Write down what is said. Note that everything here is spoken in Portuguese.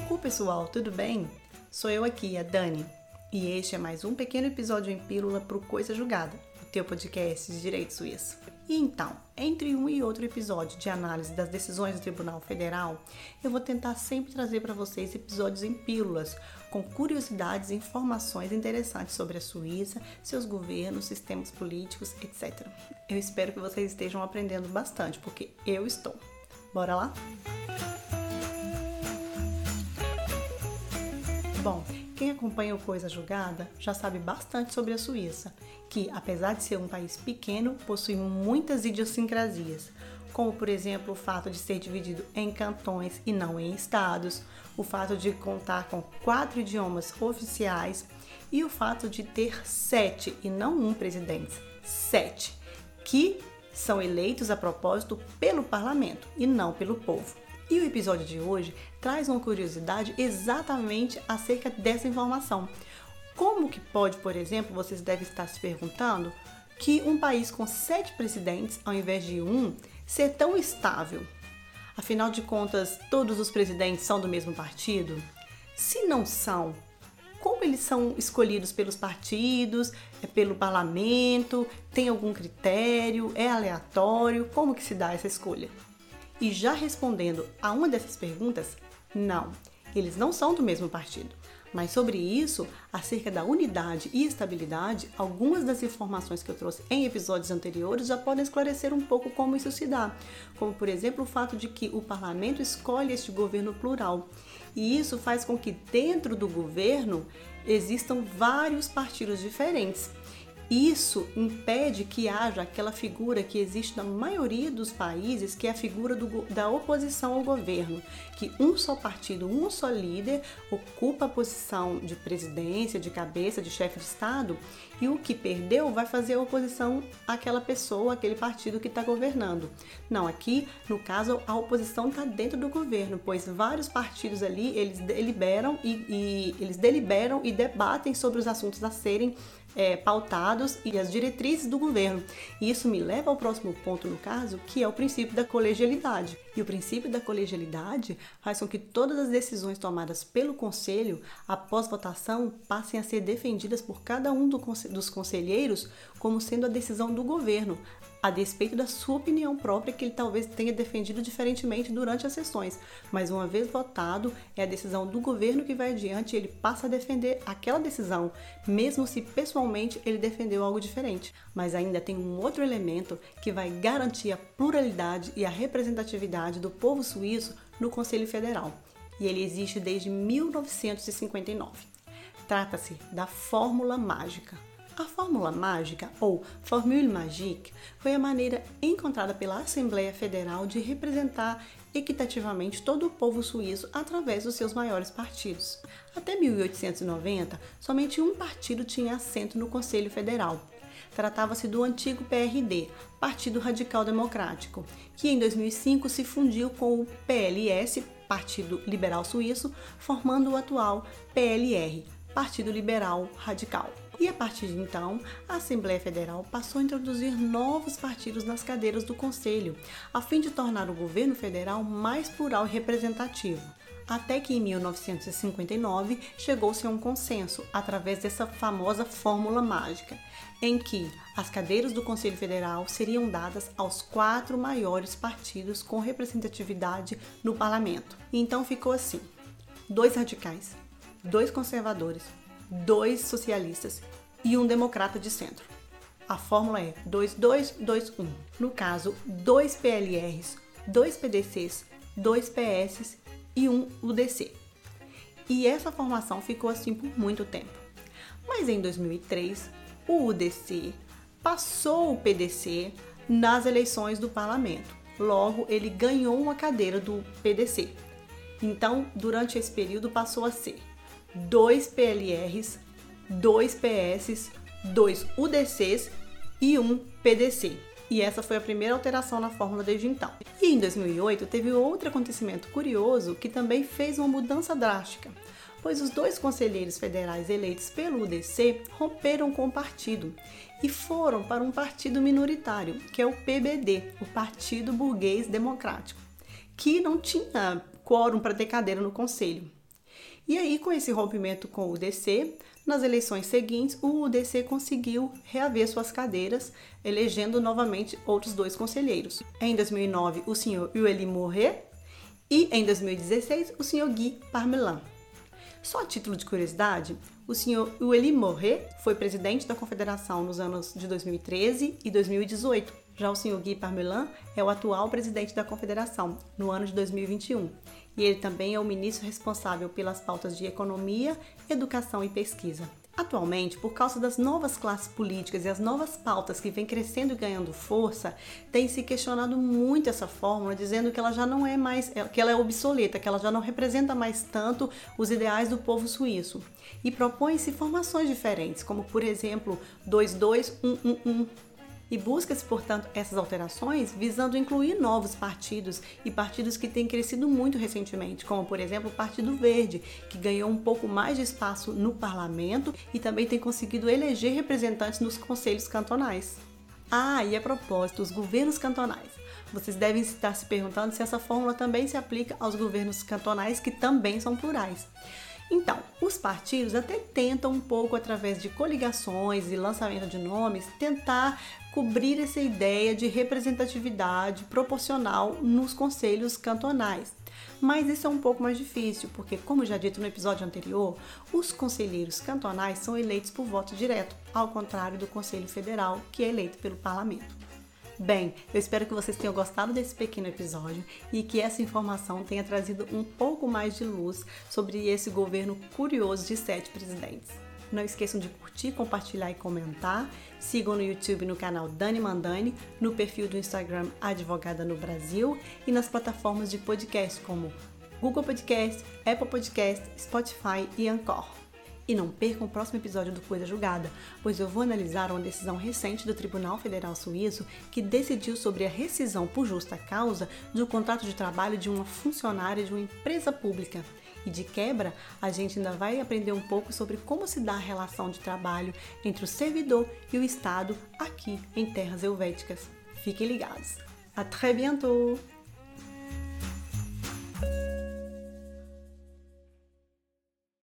Cucu pessoal, tudo bem? Sou eu aqui, a Dani, e este é mais um pequeno episódio em pílula pro Coisa Julgada, o teu podcast de direito suíço. E então, entre um e outro episódio de análise das decisões do Tribunal Federal, eu vou tentar sempre trazer para vocês episódios em pílulas, com curiosidades e informações interessantes sobre a Suíça, seus governos, sistemas políticos, etc. Eu espero que vocês estejam aprendendo bastante, porque eu estou. Bora lá? Bom, quem acompanha o Coisa Julgada já sabe bastante sobre a Suíça, que, apesar de ser um país pequeno, possui muitas idiosincrasias, como por exemplo o fato de ser dividido em cantões e não em estados, o fato de contar com quatro idiomas oficiais e o fato de ter sete e não um presidente, sete, que são eleitos a propósito pelo parlamento e não pelo povo. E o episódio de hoje traz uma curiosidade exatamente acerca dessa informação. Como que pode, por exemplo, vocês devem estar se perguntando, que um país com sete presidentes, ao invés de um, ser tão estável? Afinal de contas, todos os presidentes são do mesmo partido? Se não são, como eles são escolhidos pelos partidos, é pelo parlamento, tem algum critério, é aleatório, como que se dá essa escolha? E já respondendo a uma dessas perguntas, não, eles não são do mesmo partido. Mas sobre isso, acerca da unidade e estabilidade, algumas das informações que eu trouxe em episódios anteriores já podem esclarecer um pouco como isso se dá, como por exemplo o fato de que o parlamento escolhe este governo plural. E isso faz com que dentro do governo existam vários partidos diferentes. Isso impede que haja aquela figura que existe na maioria dos países, que é a figura do, da oposição ao governo, que um só partido, um só líder ocupa a posição de presidência, de cabeça, de chefe de Estado, e o que perdeu vai fazer a oposição àquela pessoa, àquele partido que está governando. Não, aqui, no caso, a oposição está dentro do governo, pois vários partidos ali, eles deliberam e, e eles deliberam e debatem sobre os assuntos a serem é, pautados e as diretrizes do governo. E isso me leva ao próximo ponto no caso, que é o princípio da colegialidade. E o princípio da colegialidade faz com que todas as decisões tomadas pelo conselho após votação passem a ser defendidas por cada um do, dos conselheiros como sendo a decisão do governo, a despeito da sua opinião própria que ele talvez tenha defendido diferentemente durante as sessões. Mas uma vez votado, é a decisão do governo que vai adiante e ele passa a defender aquela decisão, mesmo se pessoalmente ele defendeu algo diferente. Mas ainda tem um outro elemento que vai garantir a pluralidade e a representatividade do povo suíço no Conselho Federal. E ele existe desde 1959. Trata-se da fórmula mágica a fórmula mágica, ou Formule Magique, foi a maneira encontrada pela Assembleia Federal de representar equitativamente todo o povo suíço através dos seus maiores partidos. Até 1890, somente um partido tinha assento no Conselho Federal. Tratava-se do antigo PRD, Partido Radical Democrático, que em 2005 se fundiu com o PLS, Partido Liberal Suíço, formando o atual PLR, Partido Liberal Radical. E a partir de então, a Assembleia Federal passou a introduzir novos partidos nas cadeiras do Conselho, a fim de tornar o governo federal mais plural e representativo. Até que em 1959 chegou-se a um consenso através dessa famosa fórmula mágica, em que as cadeiras do Conselho Federal seriam dadas aos quatro maiores partidos com representatividade no parlamento. Então ficou assim: dois radicais, dois conservadores, dois socialistas e um democrata de centro. A fórmula é 2221. No caso, dois PLRs, dois PDCs, dois PS e um UDC. E essa formação ficou assim por muito tempo. Mas em 2003, o UDC passou o PDC nas eleições do parlamento. Logo, ele ganhou uma cadeira do PDC. Então, durante esse período, passou a ser dois PLRs, dois PS, dois UDCs e um PDC. E essa foi a primeira alteração na fórmula desde então. E em 2008 teve outro acontecimento curioso que também fez uma mudança drástica, pois os dois conselheiros federais eleitos pelo UDC romperam com o partido e foram para um partido minoritário, que é o PBD, o Partido Burguês Democrático, que não tinha quórum para ter cadeira no conselho. E aí, com esse rompimento com o UDC, nas eleições seguintes, o UDC conseguiu reaver suas cadeiras, elegendo novamente outros dois conselheiros. Em 2009, o senhor Ueli Morret e em 2016, o senhor Guy Parmelan. Só a título de curiosidade, o senhor Ueli Morret foi presidente da Confederação nos anos de 2013 e 2018. Já o senhor Guy Parmelan é o atual presidente da Confederação no ano de 2021 e ele também é o ministro responsável pelas pautas de economia, educação e pesquisa. Atualmente, por causa das novas classes políticas e as novas pautas que vêm crescendo e ganhando força, tem se questionado muito essa fórmula, dizendo que ela já não é mais, é, que ela é obsoleta, que ela já não representa mais tanto os ideais do povo suíço. E propõe-se formações diferentes, como por exemplo 22111 e busca-se, portanto, essas alterações visando incluir novos partidos e partidos que têm crescido muito recentemente, como por exemplo o Partido Verde, que ganhou um pouco mais de espaço no parlamento e também tem conseguido eleger representantes nos conselhos cantonais. Ah, e a propósito, os governos cantonais. Vocês devem estar se perguntando se essa fórmula também se aplica aos governos cantonais, que também são plurais. Então, os partidos até tentam um pouco, através de coligações e lançamento de nomes, tentar cobrir essa ideia de representatividade proporcional nos conselhos cantonais. Mas isso é um pouco mais difícil, porque, como já dito no episódio anterior, os conselheiros cantonais são eleitos por voto direto, ao contrário do Conselho Federal, que é eleito pelo parlamento. Bem, eu espero que vocês tenham gostado desse pequeno episódio e que essa informação tenha trazido um pouco mais de luz sobre esse governo curioso de sete presidentes. Não esqueçam de curtir, compartilhar e comentar. Sigam no YouTube no canal Dani Mandani, no perfil do Instagram Advogada no Brasil e nas plataformas de podcast como Google Podcast, Apple Podcast, Spotify e Anchor. E não percam o próximo episódio do Coisa Julgada, pois eu vou analisar uma decisão recente do Tribunal Federal Suíço que decidiu sobre a rescisão por justa causa do contrato de trabalho de uma funcionária de uma empresa pública. E de quebra, a gente ainda vai aprender um pouco sobre como se dá a relação de trabalho entre o servidor e o Estado aqui em terras helvéticas. Fiquem ligados. A très bientôt!